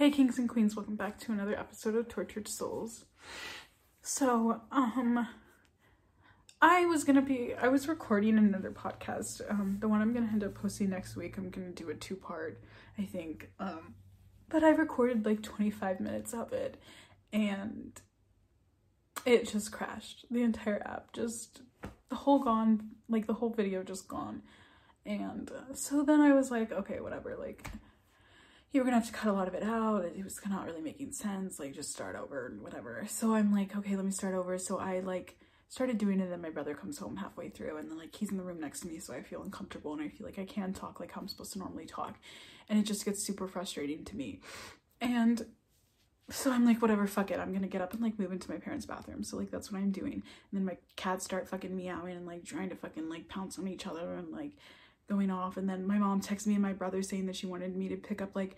Hey kings and queens, welcome back to another episode of Tortured Souls. So, um I was gonna be I was recording another podcast. Um the one I'm gonna end up posting next week. I'm gonna do a two-part, I think. Um but I recorded like 25 minutes of it and it just crashed. The entire app just the whole gone, like the whole video just gone. And uh, so then I was like, okay, whatever, like you were gonna have to cut a lot of it out. It was not really making sense. Like just start over and whatever. So I'm like, okay, let me start over. So I like started doing it and then my brother comes home halfway through and then like he's in the room next to me so I feel uncomfortable and I feel like I can talk like how I'm supposed to normally talk. And it just gets super frustrating to me. And so I'm like, whatever, fuck it. I'm gonna get up and like move into my parents' bathroom. So like that's what I'm doing. And then my cats start fucking meowing and like trying to fucking like pounce on each other and like going off and then my mom texted me and my brother saying that she wanted me to pick up like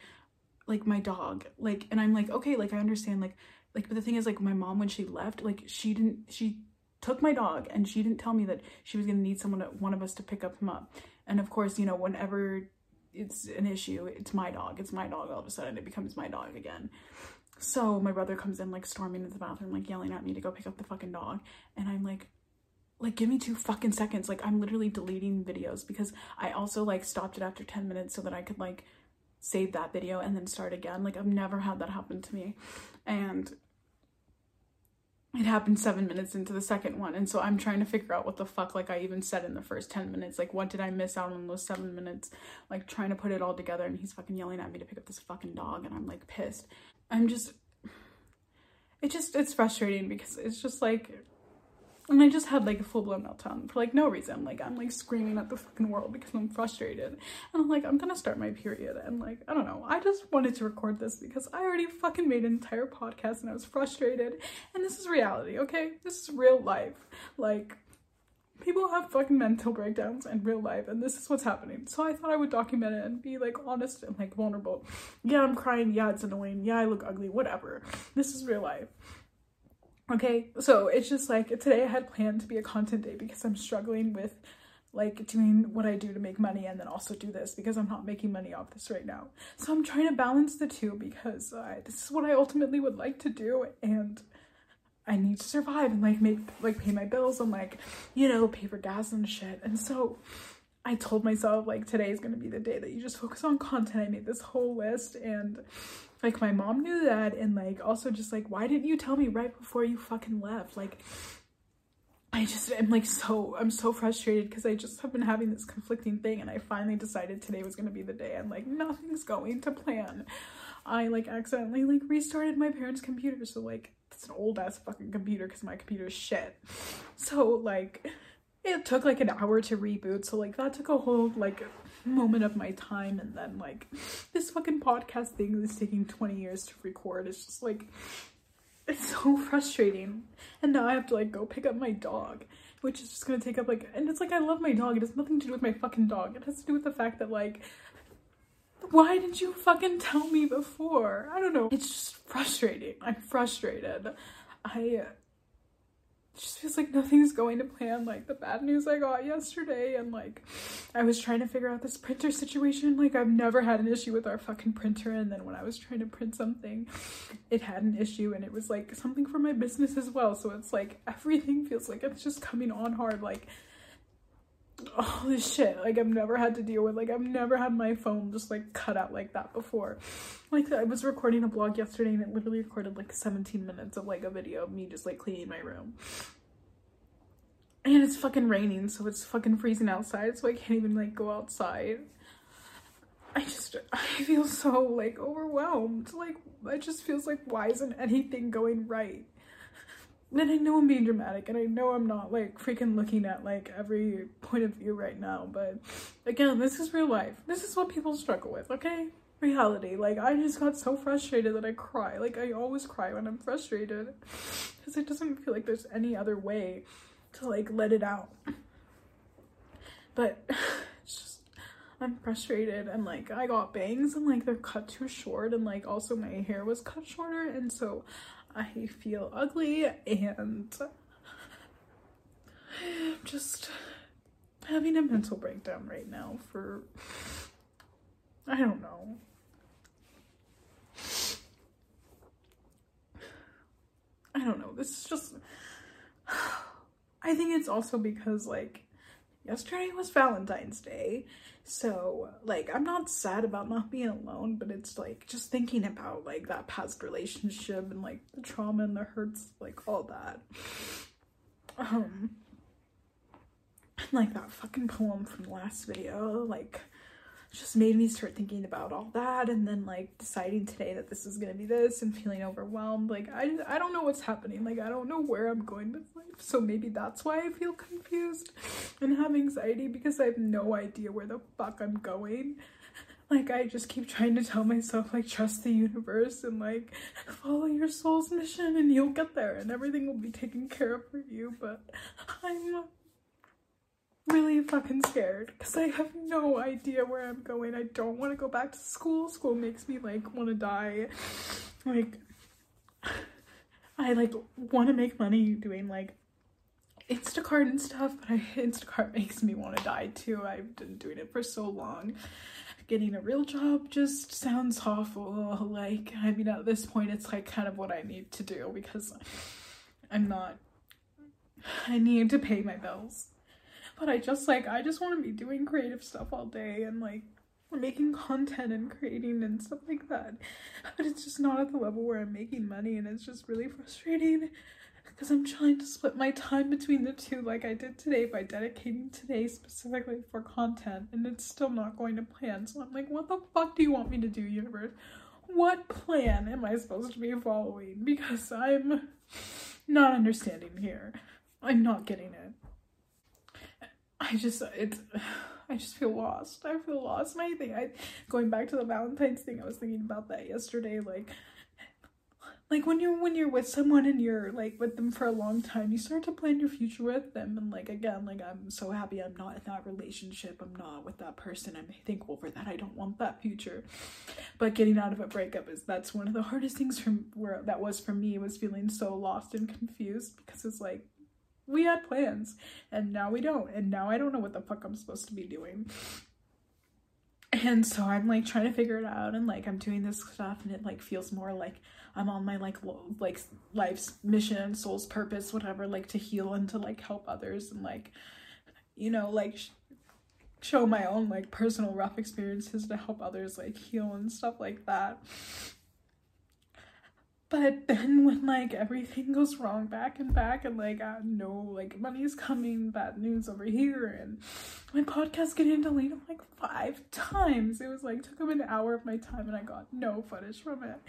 like my dog. Like and i'm like okay like i understand like like but the thing is like my mom when she left like she didn't she took my dog and she didn't tell me that she was to need someone to, one of us to pick up him up. And of course you know whenever it's an issue it's my dog it's my dog all of a sudden it becomes my dog again. So my brother comes in like storming into the bathroom like yelling at me to go pick up the fucking dog and i'm like like give me two fucking seconds. Like i'm literally deleting videos because i also like stopped it after 10 minutes so that i could like save that video and then start again. Like i've never had that happen to me. And it happened seven minutes into the second one. And so i'm trying to figure out what the fuck like i even said in the first 10 minutes. Like what did i miss out on those seven minutes? Like trying to put it all together and he's fucking yelling at me to pick up this fucking dog and i'm like pissed. I'm just it just it's frustrating because it's just like and I just had like a full blown meltdown for like no reason. Like I'm like screaming at the fucking world because I'm frustrated. And I'm like, I'm gonna start my period. And like, I don't know. I just wanted to record this because I already fucking made an entire podcast and I was frustrated. And this is reality, okay? This is real life. Like, people have fucking mental breakdowns in real life and this is what's happening. So I thought I would document it and be like honest and like vulnerable. Yeah, I'm crying. Yeah, it's annoying. Yeah, I look ugly. Whatever. This is real life. Okay, so it's just like today I had planned to be a content day because I'm struggling with like doing what I do to make money and then also do this because I'm not making money off this right now. So I'm trying to balance the two because uh, this is what I ultimately would like to do and I need to survive and like make like pay my bills and like you know pay for gas and shit. And so I told myself like today is going to be the day that you just focus on content. I made this whole list and like my mom knew that and like also just like why didn't you tell me right before you fucking left? Like I just am like so I'm so frustrated because I just have been having this conflicting thing and I finally decided today was going to be the day and like nothing's going to plan. I like accidentally like restarted my parents' computer so like it's an old ass fucking computer because my computer is shit. So like it took like an hour to reboot so like that took a whole like moment of my time and then like this fucking podcast thing is taking 20 years to record. It's just like it's so frustrating. And now i have to like go pick up my dog which is just gonna take up like and it's like i love my dog. It has nothing to do with my fucking dog. It has to do with the fact that like why didn't you fucking tell me before? I don't know. It's just frustrating. I'm frustrated. I just feels like nothing's going to plan like the bad news i got yesterday and like i was trying to figure out this printer situation. Like i've never had an issue with our fucking printer and then when i was trying to print something it had an issue and it was like something for my business as well. So it's like everything feels like it's just coming on hard. Like all this shit like I've never had to deal with like I've never had my phone just like cut out like that before. Like I was recording a vlog yesterday and it literally recorded like 17 minutes of like a video of me just like cleaning my room. And it's fucking raining so it's fucking freezing outside so I can't even like go outside. I just I feel so like overwhelmed. Like it just feels like why isn't anything going right and I know I'm being dramatic and I know I'm not like freaking looking at like every point of view right now, but again, this is real life. This is what people struggle with, okay? Reality. Like, I just got so frustrated that I cry. Like, I always cry when I'm frustrated because it doesn't feel like there's any other way to like let it out. But it's just, I'm frustrated and like I got bangs and like they're cut too short and like also my hair was cut shorter and so I feel ugly and I'm just having a mental breakdown right now for, I don't know. I don't know. This is just, I think it's also because like yesterday was Valentine's Day. So, like, I'm not sad about not being alone, but it's like just thinking about like that past relationship and like the trauma and the hurts, like all that. Um, and like that fucking poem from the last video, like just made me start thinking about all that and then like deciding today that this is gonna be this and feeling overwhelmed like I, I don't know what's happening like I don't know where I'm going with life so maybe that's why I feel confused and have anxiety because I have no idea where the fuck I'm going like I just keep trying to tell myself like trust the universe and like follow your soul's mission and you'll get there and everything will be taken care of for you but I'm really fucking scared because I have no idea where I'm going. I don't want to go back to school. School makes me like want to die. Like, I like want to make money doing like Instacart and stuff, but I, Instacart makes me want to die too. I've been doing it for so long. Getting a real job just sounds awful. Like, I mean, at this point, it's like kind of what I need to do because I'm not, I need to pay my bills but I just like I just want to be doing creative stuff all day and like making content and creating and stuff like that. But it's just not at the level where I'm making money and it's just really frustrating because I'm trying to split my time between the two like I did today by dedicating today specifically for content and it's still not going to plan. So I'm like, what the fuck do you want me to do, universe? What plan am I supposed to be following? Because I'm not understanding here. I'm not getting it. I just it I just feel lost. I feel lost. And I think I going back to the Valentine's thing, I was thinking about that yesterday. Like like when you're when you're with someone and you're like with them for a long time, you start to plan your future with them. And like again, like I'm so happy I'm not in that relationship. I'm not with that person. I'm thankful for that. I don't want that future. But getting out of a breakup is that's one of the hardest things from where that was for me was feeling so lost and confused because it's like we had plans and now we don't and now i don't know what the fuck i'm supposed to be doing and so i'm like trying to figure it out and like i'm doing this stuff and it like feels more like i'm on my like lo- like life's mission soul's purpose whatever like to heal and to like help others and like you know like sh- show my own like personal rough experiences to help others like heal and stuff like that. But then when like everything goes wrong back and back and like I know like money's coming, bad news over here and my podcast getting deleted like five times. It was like took up an hour of my time and I got no footage from it.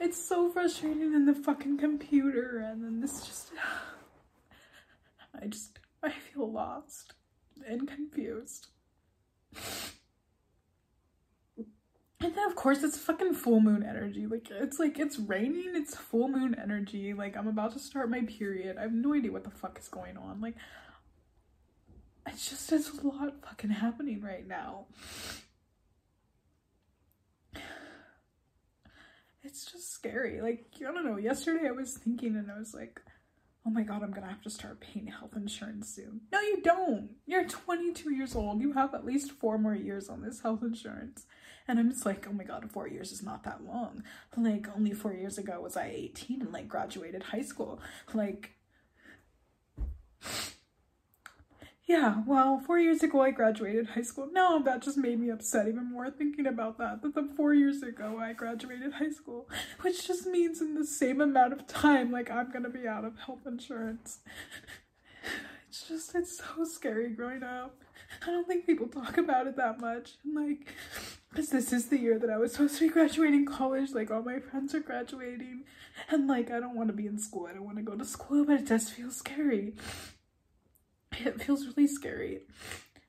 It's so frustrating in the fucking computer and then this just I just I feel lost and confused. And then of course it's fucking full moon energy. Like it's like it's raining, it's full moon energy. Like I'm about to start my period. I have no idea what the fuck is going on. Like it's just it's a lot fucking happening right now. It's just scary. Like I don't know. Yesterday I was thinking and I was like, oh my god, I'm gonna have to start paying health insurance soon. No, you don't. You're 22 years old. You have at least four more years on this health insurance. And I'm just like, oh my god, four years is not that long. Like, only four years ago was I 18 and like graduated high school. Like, yeah, well, four years ago I graduated high school. No, that just made me upset even more thinking about that. That the four years ago I graduated high school, which just means in the same amount of time, like I'm gonna be out of health insurance. It's just, it's so scary growing up. I don't think people talk about it that much. And like, because this is the year that I was supposed to be graduating college. Like, all my friends are graduating. And like, I don't want to be in school. I don't want to go to school, but it does feel scary. It feels really scary.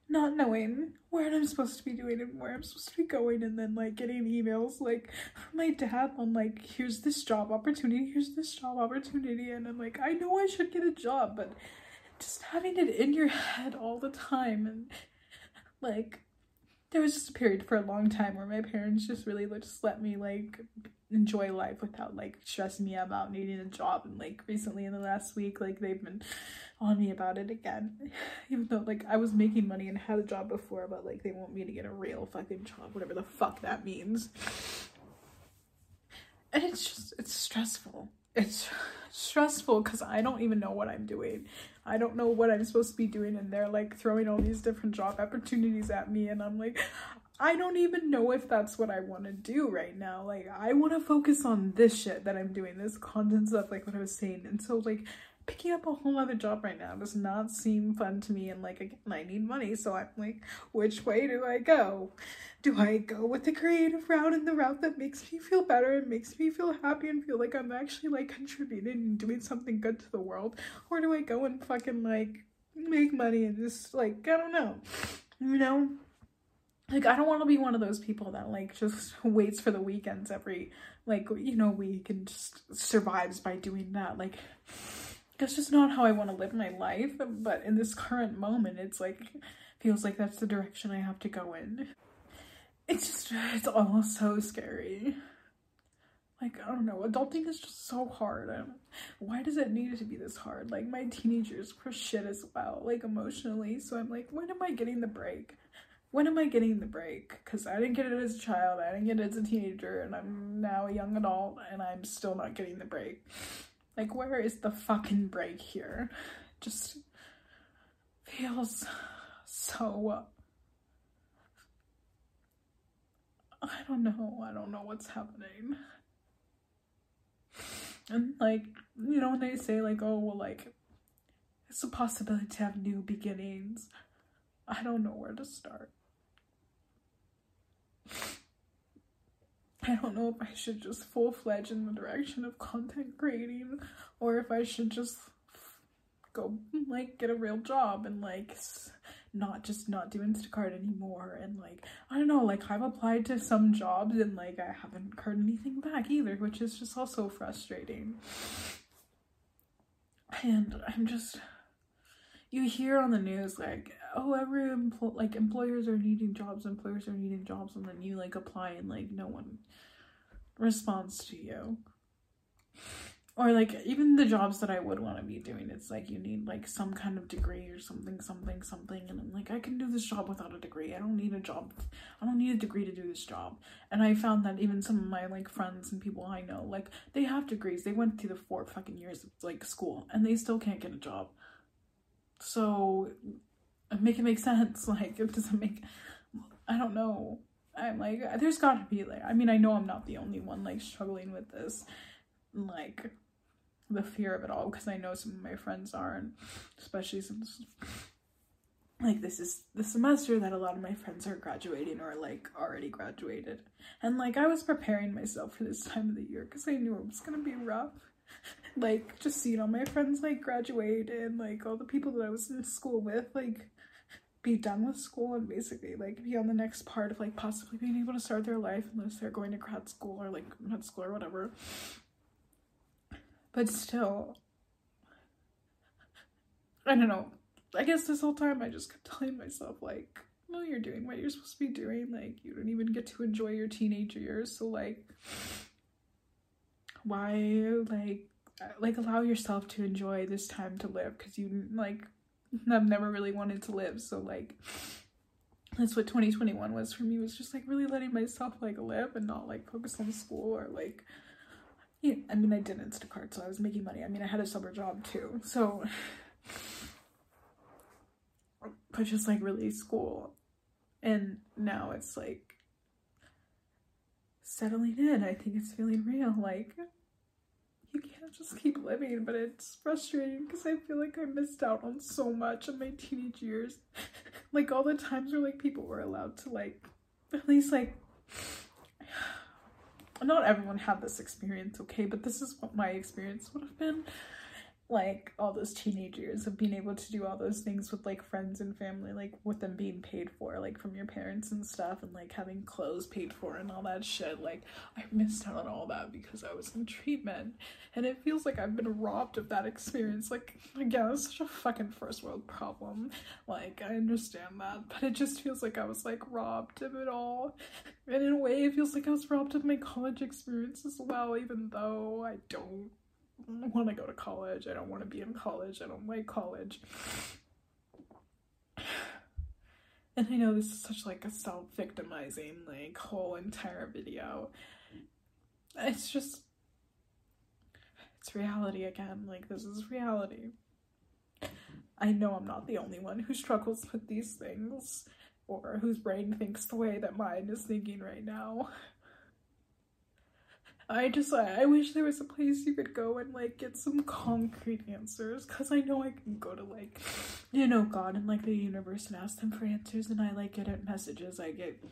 Not knowing what I'm supposed to be doing and where I'm supposed to be going, and then like getting emails like from my dad on like, here's this job opportunity, here's this job opportunity, and I'm like, I know I should get a job, but just having it in your head all the time and like there was just a period for a long time where my parents just really just let me like enjoy life without like stressing me about needing a job. And like recently in the last week like they've been on me about it again. Even though like I was making money and had a job before but like they want me to get a real fucking job whatever the fuck that means. And it's just it's stressful. It's stressful because I don't even know what I'm doing. I don't know what I'm supposed to be doing, and they're like throwing all these different job opportunities at me, and I'm like, I don't even know if that's what I want to do right now. Like, I want to focus on this shit that I'm doing, this content stuff, like what I was saying. And so, like, picking up a whole other job right now does not seem fun to me. And, like, again, I need money. So I'm like, which way do I go? Do I go with the creative route and the route that makes me feel better and makes me feel happy and feel like I'm actually, like, contributing and doing something good to the world? Or do I go and fucking, like, make money and just, like, I don't know. You know? Like I don't want to be one of those people that like just waits for the weekends every like you know week and just survives by doing that. Like that's just not how I want to live my life but in this current moment it's like feels like that's the direction I have to go in. It's just it's all so scary. Like I don't know adulting is just so hard. Um, why does it need to be this hard? Like my teenagers were shit as well like emotionally so I'm like when am I getting the break when am I getting the break? Because I didn't get it as a child, I didn't get it as a teenager, and I'm now a young adult, and I'm still not getting the break. Like, where is the fucking break here? Just feels so. I don't know. I don't know what's happening. And, like, you know, when they say, like, oh, well, like, it's a possibility to have new beginnings. I don't know where to start. I don't know if I should just full fledged in the direction of content creating or if I should just go like get a real job and like not just not do Instacart anymore and like I don't know like I've applied to some jobs and like I haven't heard anything back either which is just also frustrating. And I'm just you hear on the news like oh every empl- like employers are needing jobs employers are needing jobs and then you like apply and like no one responds to you. Or like even the jobs that I would want to be doing it's like you need like some kind of degree or something something something and I'm like I can do this job without a degree. I don't need a job I don't need a degree to do this job. And I found that even some of my like friends and people I know like they have degrees. They went through the four fucking years of like school and they still can't get a job so make it make sense like it doesn't make i don't know. I'm like there's gotta be like i mean i know i'm not the only one like struggling with this like the fear of it all because i know some of my friends are and especially since like this is the semester that a lot of my friends are graduating or like already graduated. And like i was preparing myself for this time of the year because i knew it was gonna be rough like just seeing all my friends like graduate and like all the people that I was in school with like be done with school and basically like be on the next part of like possibly being able to start their life unless they're going to grad school or like med school or whatever. But still, I don't know. I guess this whole time I just kept telling myself like, no, you're doing what you're supposed to be doing. Like you don't even get to enjoy your teenage years. So like why like uh, like allow yourself to enjoy this time to live because you like i've never really wanted to live so like that's what 2021 was for me was just like really letting myself like live and not like focus on school or like yeah, I mean I did Instacart so I was making money. I mean I had a summer job too. So but just like really school. And now it's like settling in. I think it's feeling real. Like you can't just keep living, but it's frustrating because I feel like I missed out on so much in my teenage years. like all the times where like people were allowed to like at least like not everyone had this experience, okay, but this is what my experience would have been like all those teenage years of being able to do all those things with like friends and family like with them being paid for like from your parents and stuff and like having clothes paid for and all that shit like i missed out on all that because i was in treatment. And it feels like i've been robbed of that experience. Like again it's such a fucking first world problem. Like i understand that but it just feels like i was like robbed of it all. And in a way it feels like i was robbed of my college experience as well even though i don't want to go to college. I don't want to be in college. I don't like college. And I know this is such like a self-victimizing like whole entire video. It's just it's reality again. Like, this is reality. I know I'm not the only one who struggles with these things or whose brain thinks the way that mine is thinking right now. I just I wish there was a place you could go and like get some concrete answers because I know I can go to like you know God and like the universe and ask them for answers and I like get it messages I get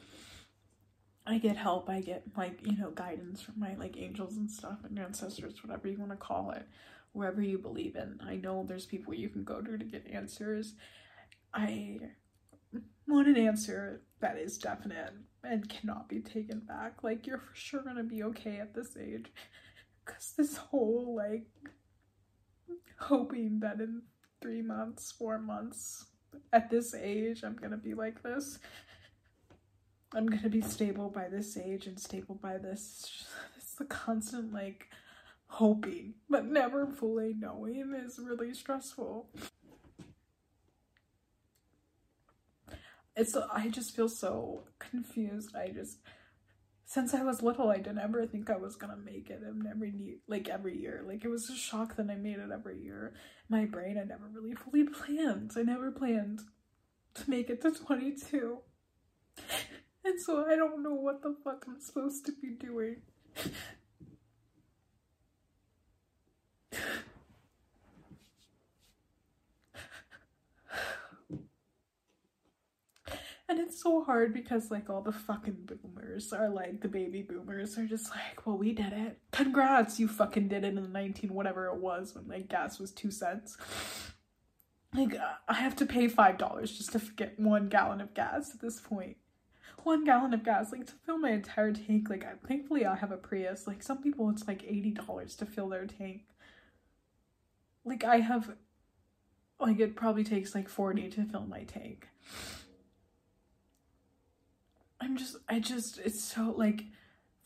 I get help I get like you know guidance from my like angels and stuff and ancestors whatever you want to call it wherever you believe in. I know there's people you can go to to get answers. I want an answer that is definite and cannot be taken back. Like, you're for sure gonna be okay at this age. Because this whole, like, hoping that in three months, four months, at this age, I'm gonna be like this. I'm gonna be stable by this age and stable by this. It's the constant, like, hoping, but never fully knowing is really stressful. It's I just feel so confused. I just since I was little, I didn't ever think I was gonna make it in every like every year. Like it was a shock that I made it every year. My brain, I never really fully planned. I never planned to make it to 22. And so I don't know what the fuck I'm supposed to be doing. And it's so hard because like all the fucking boomers are like the baby boomers are just like, well, we did it. Congrats, you fucking did it in the 19 whatever it was when like gas was two cents. Like uh, I have to pay five dollars just to get one gallon of gas at this point. One gallon of gas, like to fill my entire tank. Like I, thankfully I have a Prius. Like some people it's like eighty dollars to fill their tank. Like I have, like it probably takes like forty to fill my tank. I'm just, I just, it's so like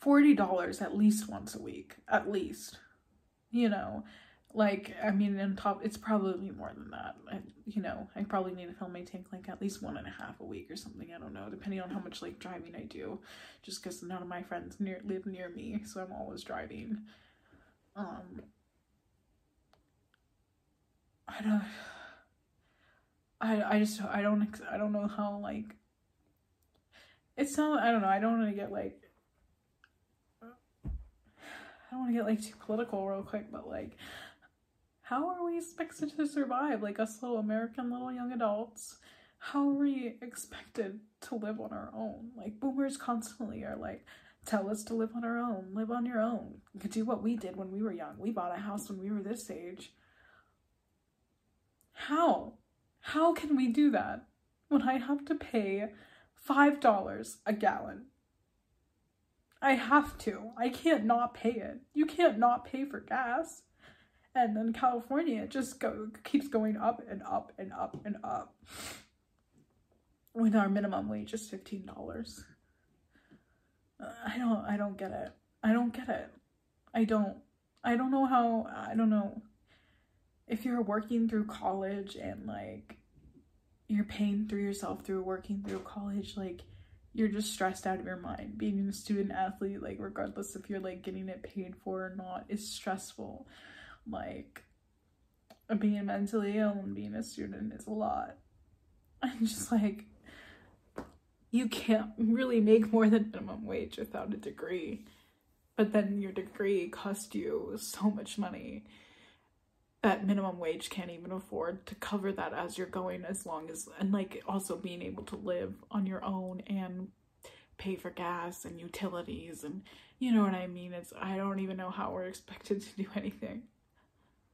$40 at least once a week, at least, you know, like, I mean, on top, it's probably more than that. I, you know, I probably need to fill my tank like at least one and a half a week or something. I don't know, depending on how much like driving I do, just because none of my friends near live near me, so I'm always driving. Um, I don't. I I just I don't I don't know how like it's not I don't know, I don't want to get like I don't want to get like too political real quick, but like how are we expected to survive like us little American little young adults? How are we expected to live on our own? Like boomers constantly are like tell us to live on our own, live on your own. You do what we did when we were young. We bought a house when we were this age. How? How can we do that when I have to pay $5 a gallon. I have to. I can't not pay it. You can't not pay for gas. And then California just go keeps going up and up and up and up. When our minimum wage is $15. Uh, I don't I don't get it. I don't get it. I don't I don't know how I don't know if you're working through college and like you're paying through yourself through working through college like you're just stressed out of your mind. Being a student athlete like regardless if you're like getting it paid for or not is stressful. Like being mentally ill and being a student is a lot. I'm just like you can't really make more than minimum wage without a degree. But then your degree cost you so much money that minimum wage can't even afford to cover that as you're going as long as and like also being able to live on your own and pay for gas and utilities and you know what I mean? It's I don't even know how we're expected to do anything.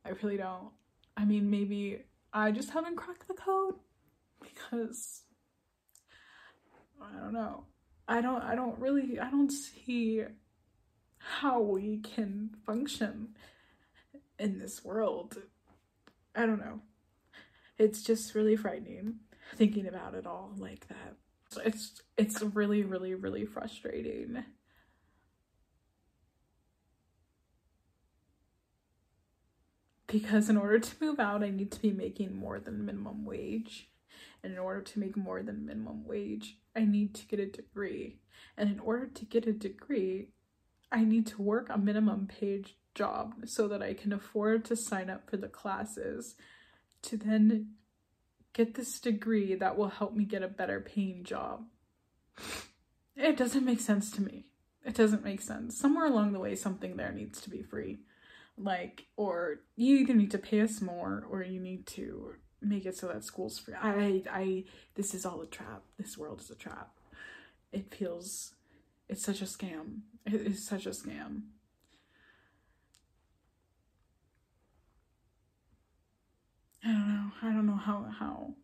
I really don't. I mean maybe I just haven't cracked the code because I don't know. I don't I don't really I don't see how we can function in this world. I don't know. It's just really frightening thinking about it all like that. So it's it's really really really frustrating. Because in order to move out, I need to be making more than minimum wage. And in order to make more than minimum wage, I need to get a degree. And in order to get a degree, I need to work a minimum page job so that I can afford to sign up for the classes to then get this degree that will help me get a better paying job. It doesn't make sense to me. It doesn't make sense. Somewhere along the way, something there needs to be free. Like, or you either need to pay us more or you need to make it so that school's free. I, I, this is all a trap. This world is a trap. It feels, it's such a scam. It is such a scam. I don't know. I don't know how how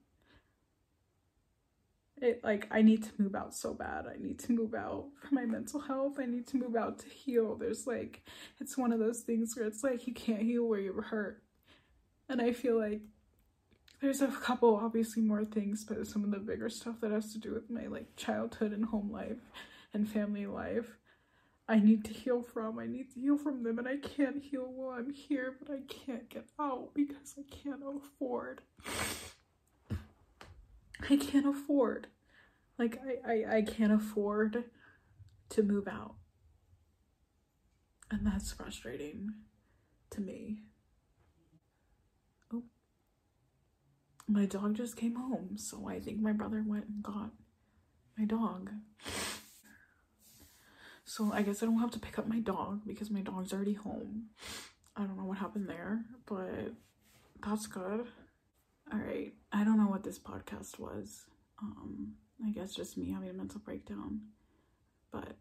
it like I need to move out so bad. I need to move out for my mental health. I need to move out to heal. There's like it's one of those things where it's like you can't heal where you were hurt. And I feel like there's a couple obviously more things, but some of the bigger stuff that has to do with my like childhood and home life and family life I need to heal from. I need to heal from them and I can't heal while I'm here, but I can't get out because I can't afford. I can't afford. Like I, I, I can't afford to move out. And that's frustrating to me. Oh. My dog just came home, so I think my brother went and got my dog. So I guess I don't have to pick up my dog because my dog's already home. I don't know what happened there, but that's good. All right. I don't know what this podcast was. Um, I guess just me having a mental breakdown. But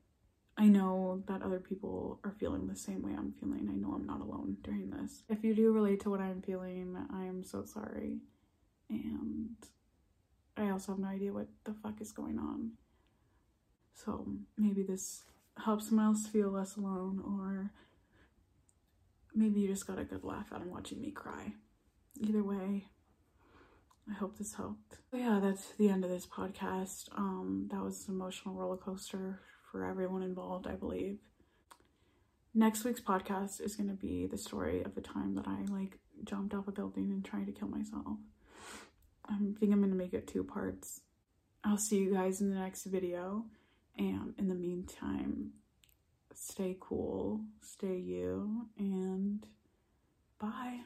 I know that other people are feeling the same way I'm feeling. I know I'm not alone during this. If you do relate to what I'm feeling, I am so sorry. And I also have no idea what the fuck is going on. So maybe this help someone else feel less alone or maybe you just got a good laugh out of watching me cry. Either way, I hope this helped. But yeah, that's the end of this podcast. Um, that was an emotional roller coaster for everyone involved, I believe. Next week's podcast is going to be the story of the time that I like jumped off a building and tried to kill myself. I think I'm going to make it two parts. I'll see you guys in the next video. And in the meantime, stay cool, stay you, and bye.